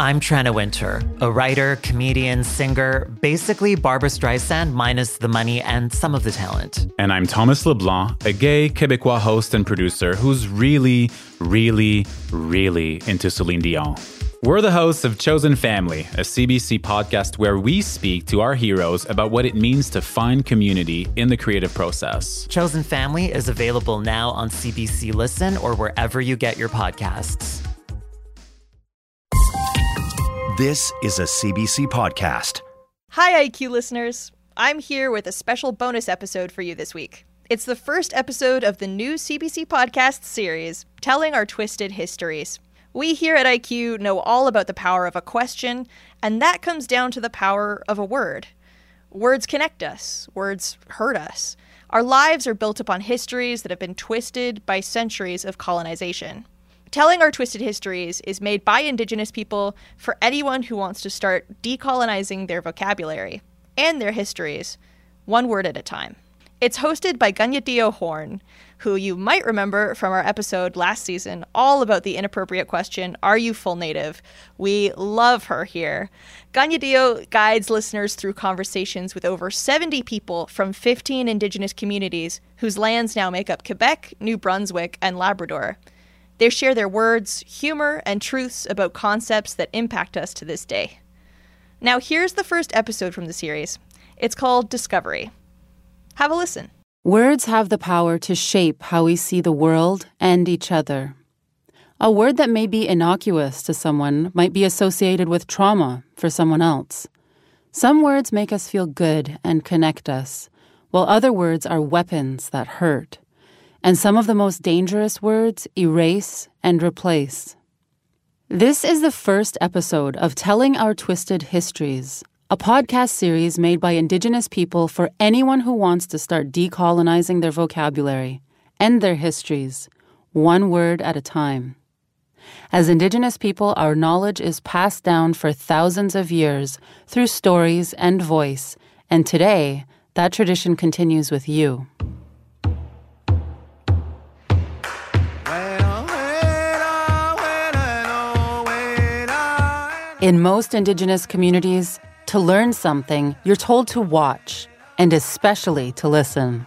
I'm Tranna Wintour, a writer, comedian, singer, basically Barbra Streisand minus the money and some of the talent. And I'm Thomas LeBlanc, a gay Quebecois host and producer who's really, really, really into Celine Dion. We're the hosts of Chosen Family, a CBC podcast where we speak to our heroes about what it means to find community in the creative process. Chosen Family is available now on CBC Listen or wherever you get your podcasts. This is a CBC podcast. Hi, IQ listeners. I'm here with a special bonus episode for you this week. It's the first episode of the new CBC podcast series, Telling Our Twisted Histories. We here at IQ know all about the power of a question, and that comes down to the power of a word. Words connect us, words hurt us. Our lives are built upon histories that have been twisted by centuries of colonization. Telling Our Twisted Histories is made by Indigenous people for anyone who wants to start decolonizing their vocabulary and their histories, one word at a time. It's hosted by Kaniehti:io Horn, who you might remember from our episode last season all about the inappropriate question, Are you full native? We love her here. Kaniehti:io guides listeners through conversations with over 70 people from 15 Indigenous communities whose lands now make up Quebec, New Brunswick, and Labrador. They share their words, humor, and truths about concepts that impact us to this day. Now, here's the first episode from the series. It's called Discovery. Have a listen. Words have the power to shape how we see the world and each other. A word that may be innocuous to someone might be associated with trauma for someone else. Some words make us feel good and connect us, while other words are weapons that hurt. And some of the most dangerous words erase and replace. This is the first episode of Telling Our Twisted Histories, a podcast series made by Indigenous people for anyone who wants to start decolonizing their vocabulary and their histories, one word at a time. As Indigenous people, our knowledge is passed down for thousands of years through stories and voice, and today, that tradition continues with you. In most Indigenous communities, to learn something, you're told to watch, and especially to listen.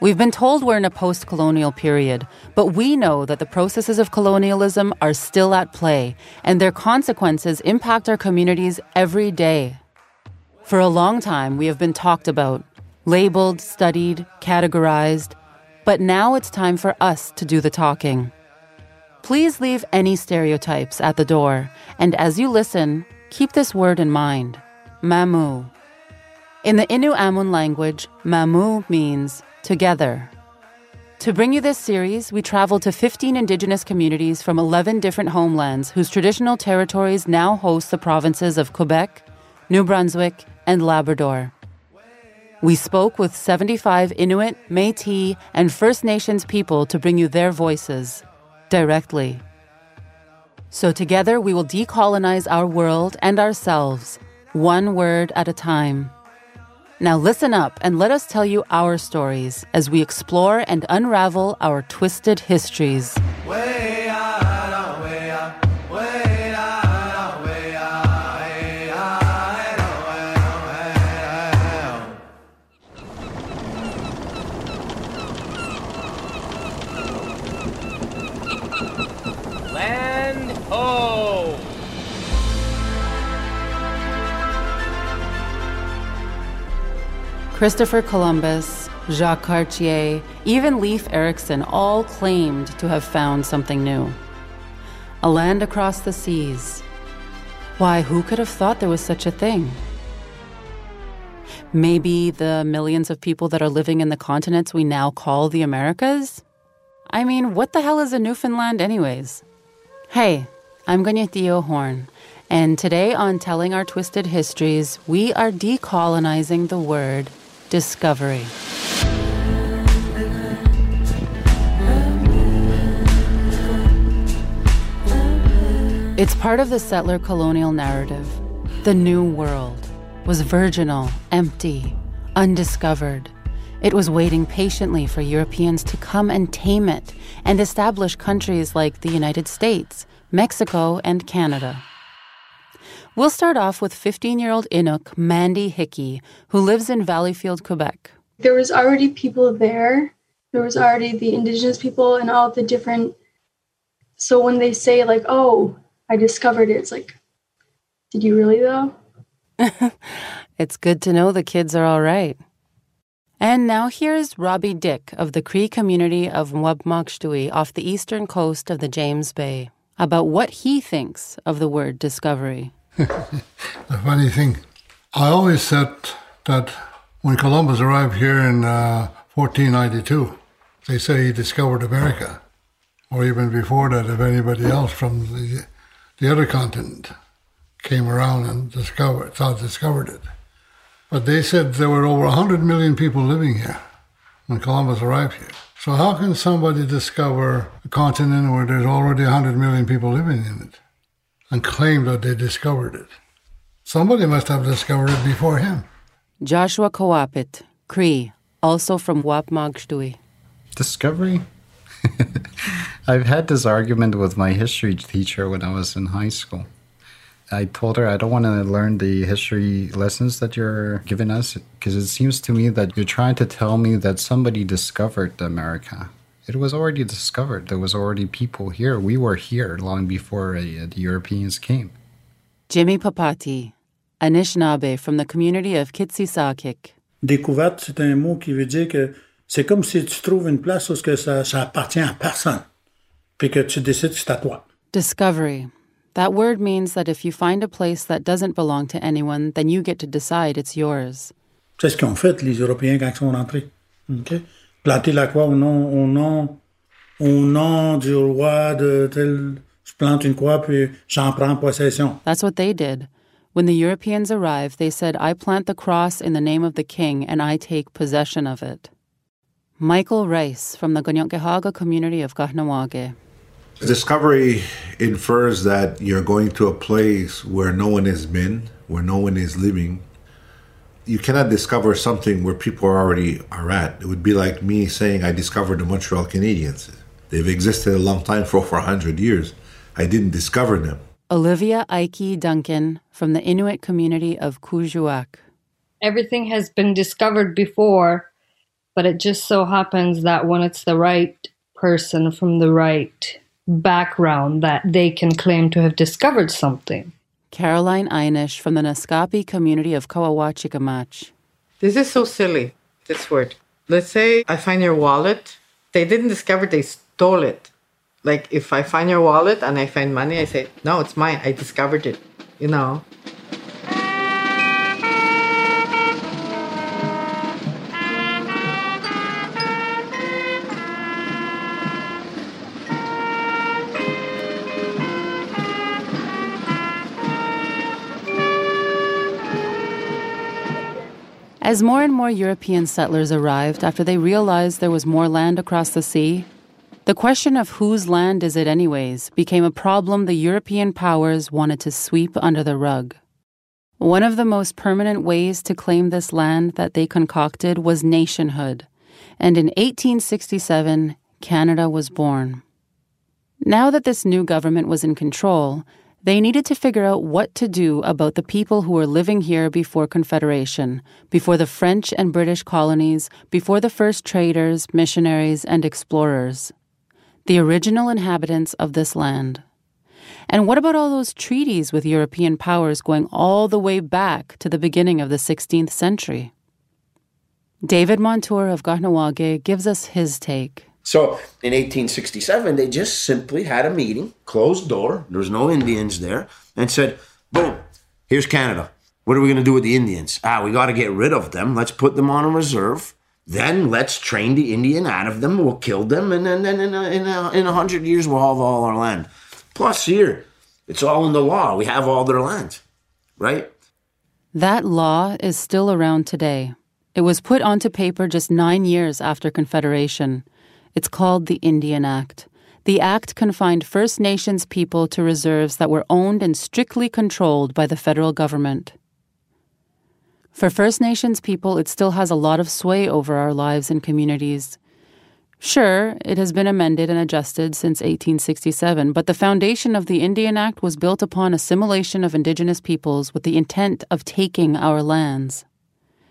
We've been told we're in a post colonial period, but we know that the processes of colonialism are still at play, and their consequences impact our communities every day. For a long time, we have been talked about, labeled, studied, categorized, but now it's time for us to do the talking. Please leave any stereotypes at the door, and as you listen, keep this word in mind Mamu. In the Innu-aimun language, Mamu means together. To bring you this series, we traveled to 15 indigenous communities from 11 different homelands whose traditional territories now host the provinces of Quebec, New Brunswick, and Labrador. We spoke with 75 Inuit, Metis, and First Nations people to bring you their voices directly. So together we will decolonize our world and ourselves, one word at a time. Now listen up and let us tell you our stories as we explore and unravel our twisted histories. Land Christopher Columbus, Jacques Cartier, even Leif Erikson all claimed to have found something new. A land across the seas. Why, who could have thought there was such a thing? Maybe the millions of people that are living in the continents we now call the Americas? I mean, what the hell is a Newfoundland, anyways? Hey, I'm Kaniehti:io Horn, and today on Telling Our Twisted Histories, we are decolonizing the word discovery. It's part of the settler colonial narrative. The New World was virginal, empty, undiscovered. It was waiting patiently for Europeans to come and tame it and establish countries like the United States, Mexico, and Canada. We'll start off with 15 year old Inuk Mandy Hickey, who lives in Valleyfield, Quebec. There was already people there. There was already the indigenous people and all the different. So when they say, like, oh, I discovered it, it's like, did you really though? it's good to know the kids are all right. And now here's Robbie Dick of the Cree community of Whapmagoostui off the eastern coast of the James Bay about what he thinks of the word discovery. the funny thing, I always said that when Columbus arrived here in uh, 1492, they say he discovered America, or even before that, if anybody else from the, the other continent came around and discovered, thought discovered it. But they said there were over 100 million people living here when Columbus arrived here. So how can somebody discover a continent where there's already 100 million people living in it and claim that they discovered it? Somebody must have discovered it before him. Joshua Kawapit, Cree, also from Whapmagoostui. Discovery? I've had this argument with my history teacher when I was in high school. I told her I don't want to learn the history lessons that you're giving us because it seems to me that you're trying to tell me that somebody discovered America. It was already discovered. There was already people here. We were here long before uh, the Europeans came. Jimmy Papati, Anishinaabe from the community of Kitcisakik. Découverte, c'est un mot qui veut dire que c'est comme si tu trouves une place où ça, ça appartient à personne, puis que tu décides que c'est à toi. Discovery. That word means that if you find a place that doesn't belong to anyone, then you get to decide it's yours. C'est ce qu'ont fait les Européens quand ils sont rentrés. Okay? Planter la croix au nom, au nom, au nom du roi de tel. Je plante une croix puis j'en prends possession. That's what they did. When the Europeans arrived, they said, I plant the cross in the name of the king and I take possession of it. Michael Rice from the Kanien'kehá:ka community of Kahnawake. Discovery infers that you're going to a place where no one has been, where no one is living. You cannot discover something where people already are at. It would be like me saying I discovered the Montreal Canadiens. They've existed a long time for over 100 years. I didn't discover them. Olivia Ike Duncan from the Inuit community of Kuujjuaq. Everything has been discovered before, but it just so happens that when it's the right person from the right background that they can claim to have discovered something. Caroline Einish from the Naskapi community of Kawawachikamaach. This is so silly, this word. Let's say I find your wallet. They didn't discover, they stole it. Like if I find your wallet and I find money, I say, no, it's mine. I discovered it. You know, As more and more European settlers arrived after they realized there was more land across the sea, the question of whose land is it, anyways, became a problem the European powers wanted to sweep under the rug. One of the most permanent ways to claim this land that they concocted was nationhood, and in 1867, Canada was born. Now that this new government was in control, they needed to figure out what to do about the people who were living here before Confederation, before the French and British colonies, before the first traders, missionaries, and explorers. The original inhabitants of this land. And what about all those treaties with European powers going all the way back to the beginning of the 16th century? David Montour of Kahnawake gives us his take. So in 1867, they just simply had a meeting, closed door, there was no Indians there, and said, boom, here's Canada. What are we going to do with the Indians? Ah, we got to get rid of them. Let's put them on a reserve. Then let's train the Indian out of them. We'll kill them, and then, then in a, in a, in a hundred years we'll have all our land. Plus, here it's all in the law. We have all their land, right? That law is still around today. It was put onto paper just nine years after Confederation. It's called the Indian Act. The act confined First Nations people to reserves that were owned and strictly controlled by the federal government. For First Nations people, it still has a lot of sway over our lives and communities. Sure, it has been amended and adjusted since 1867, but the foundation of the Indian Act was built upon assimilation of Indigenous peoples with the intent of taking our lands.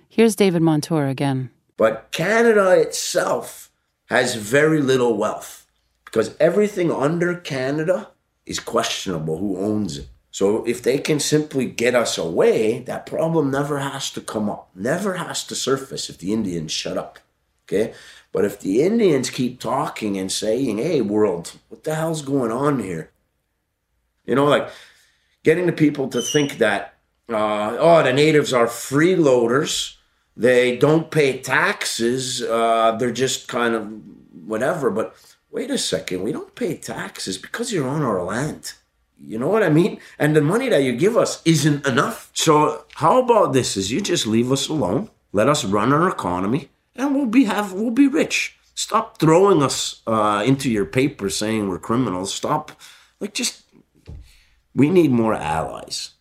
Here's David Montour again. But Canada itself has very little wealth because everything under Canada is questionable who owns it. So if they can simply get us away, that problem never has to come up, never has to surface if the Indians shut up. Okay? But if the Indians keep talking and saying, hey, world, what the hell's going on here? You know, like getting the people to think that, uh, oh, the natives are freeloaders. They don't pay taxes. Uh, they're just kind of whatever. But wait a second, we don't pay taxes because you're on our land. You know what I mean? And the money that you give us isn't enough. So how about this? Is you just leave us alone, let us run our economy, and we'll be have we'll be rich. Stop throwing us uh, into your paper saying we're criminals. Stop, like just we need more allies.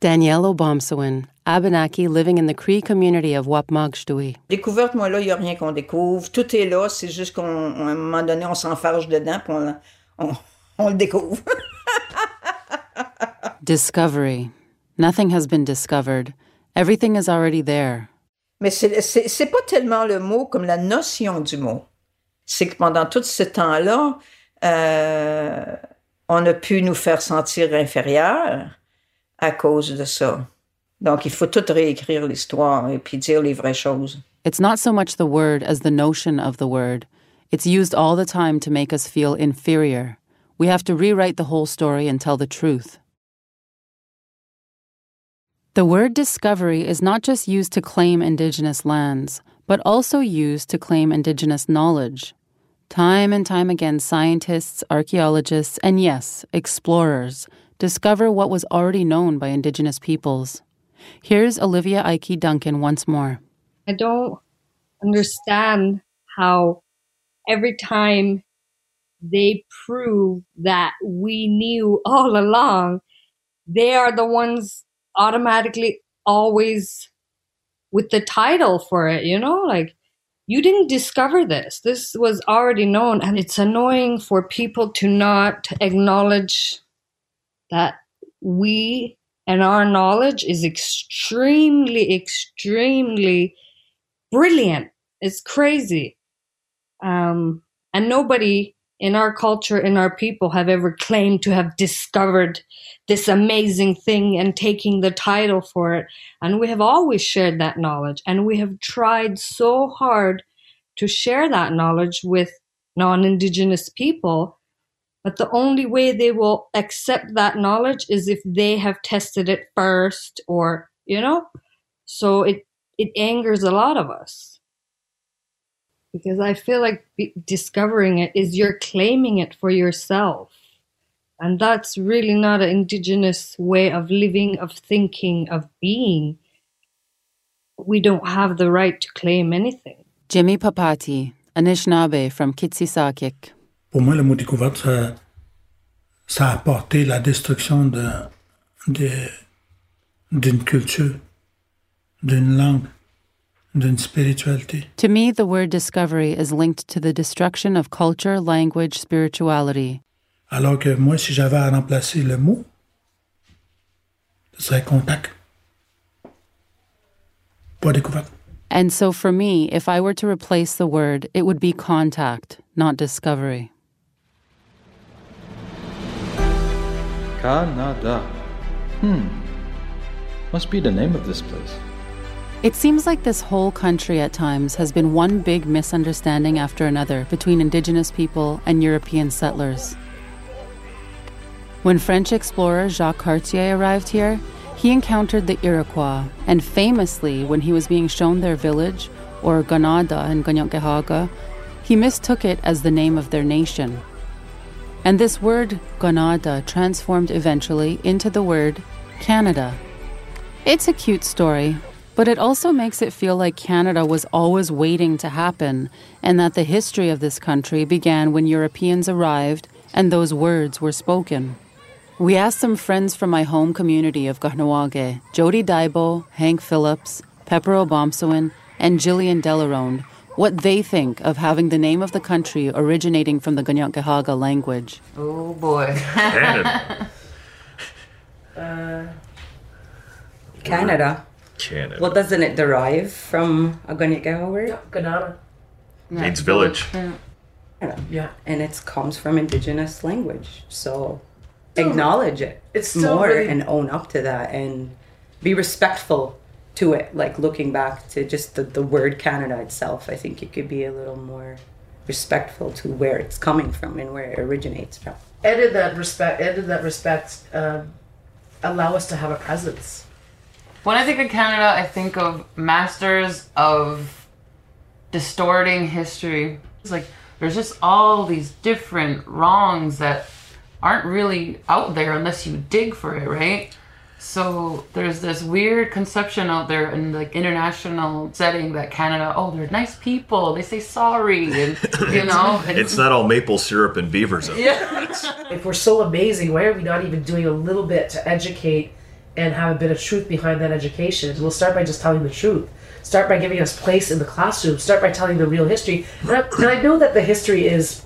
Danielle Obomsawin, Abenaki living in the Cree community of Wapmagshtui. Découverte, moi là, il n'y a rien qu'on découvre. Tout est là, c'est juste qu'à un moment donné, on s'enfarge dedans, puis on, on, on le découvre. Discovery. Nothing has been discovered. Everything is already there. Mais c'est pas tellement le mot comme la notion du mot. C'est que pendant tout ce temps-là, euh, on a pu nous faire sentir inférieurs à cause de ça. Donc, il faut tout réécrire l'histoire et puis dire les vraies choses. It's not so much the word as the notion of the word. It's used all the time to make us feel inferior. We have to rewrite the whole story and tell the truth. The word discovery is not just used to claim Indigenous lands, but also used to claim Indigenous knowledge. Time and time again, scientists, archaeologists, and yes, explorers discover what was already known by Indigenous peoples. Here's Olivia Ike Duncan once more. I don't understand how every time they prove that we knew all along, they are the ones automatically always with the title for it, you know? Like, you didn't discover this. This was already known. And it's annoying for people to not acknowledge that we and our knowledge is extremely, extremely brilliant. It's crazy. Um, and nobody in our culture, in our people, have ever claimed to have discovered this amazing thing and taking the title for it. And we have always shared that knowledge. And we have tried so hard to share that knowledge with non Indigenous people. But the only way they will accept that knowledge is if they have tested it first or, you know? So it, it angers a lot of us because I feel like discovering it is you're claiming it for yourself. And that's really not an indigenous way of living, of thinking, of being. We don't have the right to claim anything. Jimmy Papati, Anishinaabe from Kitcisakik. Pour moi, le mot découverte, ça, ça a apporté la destruction de, de, d'une culture, d'une langue. To me, the word discovery is linked to the destruction of culture, language, spirituality. Alors que moi, si j'avais à remplacer le mot, ce serait contact. Pas découverte. And so for me, if I were to replace the word, it would be contact, not discovery. Canada. Hmm. Must be the name of this place. It seems like this whole country at times has been one big misunderstanding after another between Indigenous people and European settlers. When French explorer Jacques Cartier arrived here, he encountered the Iroquois, and famously, when he was being shown their village, or Ganada in Kanien'kehá:ka, he mistook it as the name of their nation. And this word, Ganada, transformed eventually into the word Canada. It's a cute story, but it also makes it feel like Canada was always waiting to happen, and that the history of this country began when Europeans arrived and those words were spoken. We asked some friends from my home community of Kahnawake, Jody Daibo, Hank Phillips, Pepper Obomsawin, and Jillian Delarone, what they think of having the name of the country originating from the Kanien'kehá:ka language. Oh boy. Canada. Uh, Canada. Canada. Well, doesn't it derive from a Kanien'kehá:ka word? Ganana. Means village. Yeah. And it comes from indigenous language. So acknowledge it It's still more really- and own up to that and be respectful to it. Like looking back to just the, the word Canada itself, I think it could be a little more respectful to where it's coming from and where it originates from. And in that respect, and in that respect, um, allow us to have a presence. When I think of Canada, I think of masters of distorting history. It's like there's just all these different wrongs that aren't really out there unless you dig for it, right? So there's this weird conception out there in the international setting that Canada, oh, they're nice people. They say sorry, and you know, and- it's not all maple syrup and beavers. out there. if we're so amazing, why are we not even doing a little bit to educate and have a bit of truth behind that education? We'll start by just telling the truth. Start by giving us place in the classroom. Start by telling the real history. And I, and I know that the history is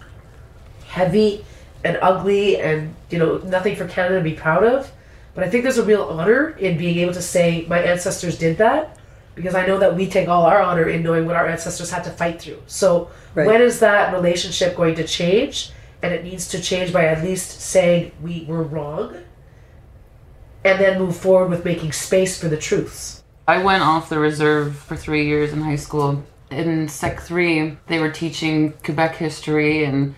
heavy and ugly and, you know, nothing for Canada to be proud of. But I think there's a real honor in being able to say, my ancestors did that. Because I know that we take all our honor in knowing what our ancestors had to fight through. So Right. when is that relationship going to change? And it needs to change by at least saying we were wrong and then move forward with making space for the truths. I went off the reserve for three years in high school. In Sec 3, they were teaching Quebec history, and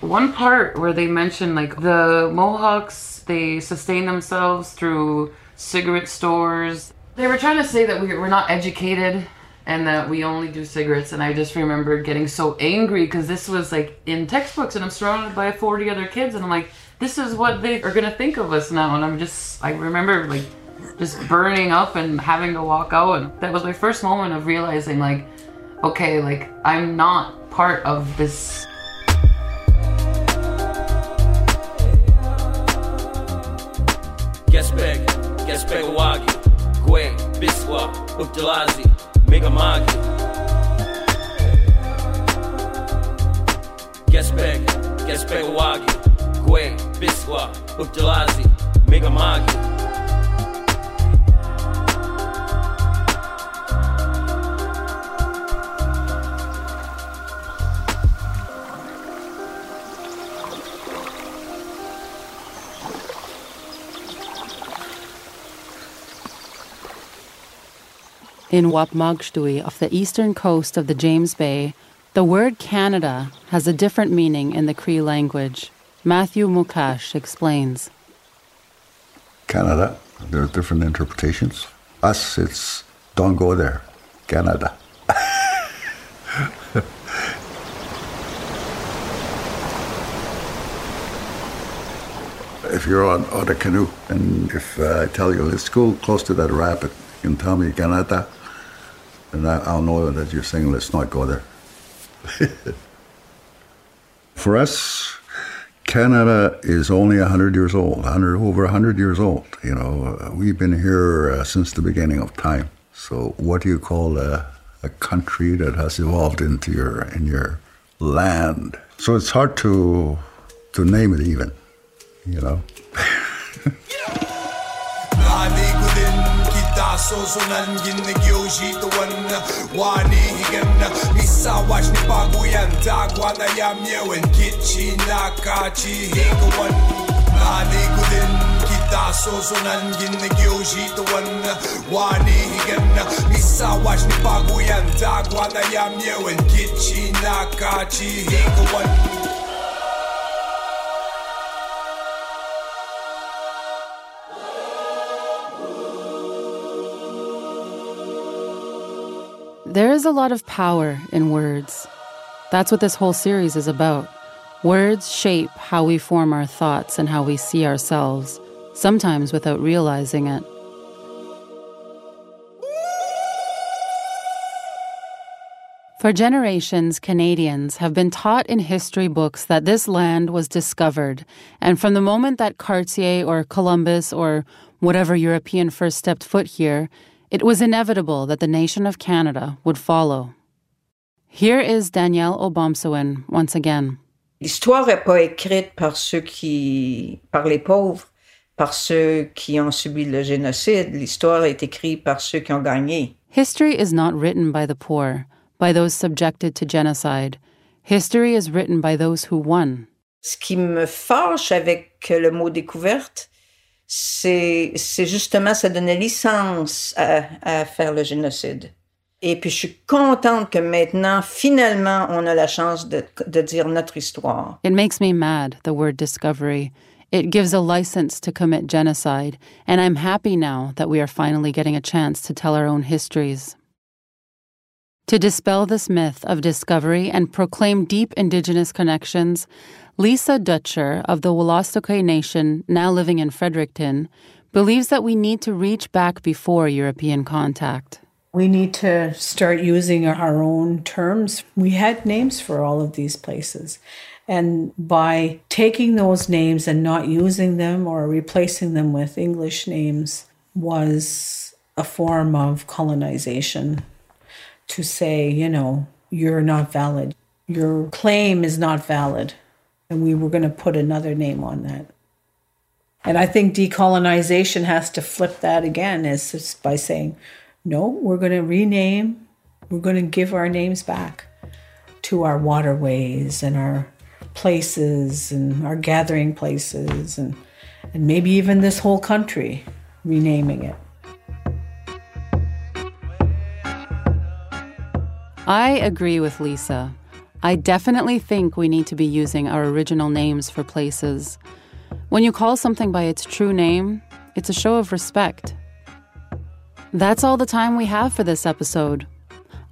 one part where they mentioned like the Mohawks, they sustain themselves through cigarette stores. They were trying to say that we- we're not educated and that we only do cigarettes, and I just remember getting so angry because this was like in textbooks, and I'm surrounded by 40 other kids, and I'm like, this is what they are gonna think of us now, and I'm just, I remember like just burning up and having to walk out and that was my first moment of realizing like okay like i'm not part of this Gespek Wagi, Gwe, Biswa, Uktalazi, Megamagi. Gespek, Gespek Wagi, Gwe, Biswa, Uktalazi, Megamagi. In Whapmagoostui, off the eastern coast of the James Bay, the word Canada has a different meaning in the Cree language. Matthew Mukash explains. Canada, there are different interpretations. Us, it's don't go there, Canada. if you're on, on a canoe and if uh, I tell you, let's go close to that rapid, you can tell me Canada, and I, I'll know that you're saying, let's not go there. For us, Canada is only 100 years old, 100, over 100 years old. You know, we've been here uh, since the beginning of time. So what do you call a, a country that has evolved into your, in your land? So it's hard to, to name it even, you know? Sosunan ginagyoshi tuwan wani higan misa watch ni paguyan dagwa na yamyewen kichi nakachi higawan Aligudin kita sosunan ginagyoshi tuwan wani higan misa watch ni paguyan dagwa na yamyewen kichi nakachi higawan There is a lot of power in words. That's what this whole series is about. Words shape how we form our thoughts and how we see ourselves, sometimes without realizing it. For generations, Canadians have been taught in history books that this land was discovered, and from the moment that Cartier or Columbus or whatever European first stepped foot here, it was inevitable that the nation of Canada would follow. Here is Danielle Obomsawin once again. L'histoire n'est pas écrite par ceux qui, par les pauvres, par ceux qui ont subi le génocide. L'histoire est écrite par ceux qui ont gagné. History is not written by the poor, by those subjected to genocide. History is written by those who won. Ce qui me fâche avec le mot découverte, c'est justement ça donnait licence à, à faire le génocide. Et puis je suis contente que maintenant, finalement, on a la chance de, de dire notre histoire. It makes me mad, the word discovery. It gives a license to commit genocide, and I'm happy now that we are finally getting a chance to tell our own histories. To dispel this myth of discovery and proclaim deep Indigenous connections, Lisa Dutcher of the Wolastoqey Nation, now living in Fredericton, believes that we need to reach back before European contact. We need to start using our own terms. We had names for all of these places. And by taking those names and not using them or replacing them with English names was a form of colonization to say, you know, you're not valid. Your claim is not valid. And we were going to put another name on that. And I think decolonization has to flip that again, is by saying, no, we're going to rename, we're going to give our names back to our waterways and our places and our gathering places and, and maybe even this whole country, renaming it. I agree with Lisa. I definitely think we need to be using our original names for places. When you call something by its true name, it's a show of respect. That's all the time we have for this episode.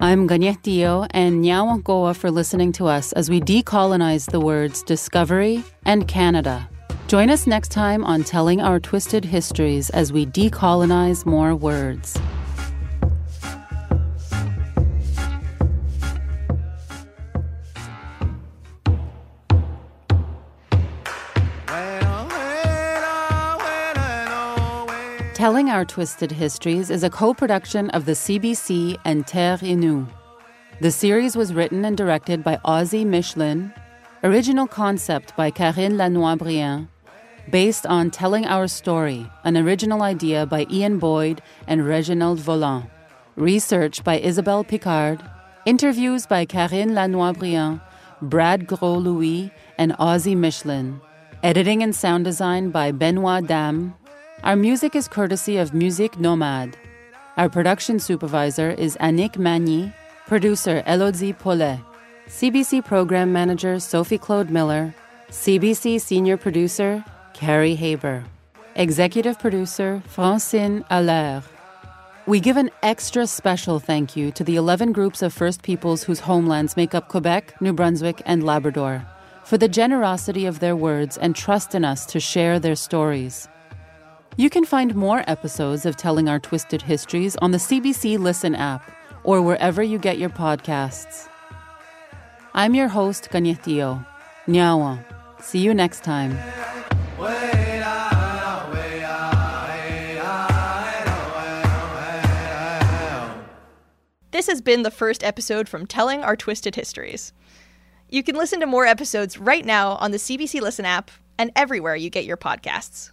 I'm Kaniehti:io and Nyawa Goa for listening to us as we decolonize the words discovery and Canada. Join us next time on Telling Our Twisted Histories as we decolonize more words. Our Twisted Histories is a co production of the CBC and Terre Innu. The series was written and directed by Ossie Michelin, original concept by Karine Lanois Briand, based on Telling Our Story, an original idea by Ian Boyd and Reginald Volant, research by Isabelle Picard, interviews by Karine Lanois Briand, Brad Gros Louis, and Ossie Michelin, editing and sound design by Benoit Dam. Our music is courtesy of Musique Nomade. Our production supervisor is Annick Magny, producer Elodie Paulet, CBC program manager Sophie Claude Miller, CBC senior producer Carrie Haber, executive producer Francine Allaire. We give an extra special thank you to the 11 groups of First Peoples whose homelands make up Quebec, New Brunswick, and Labrador for the generosity of their words and trust in us to share their stories. You can find more episodes of Telling Our Twisted Histories on the CBC Listen app or wherever you get your podcasts. I'm your host, Kaniehti:io. Nyawa. See you next time. This has been the first episode from Telling Our Twisted Histories. You can listen to more episodes right now on the CBC Listen app and everywhere you get your podcasts.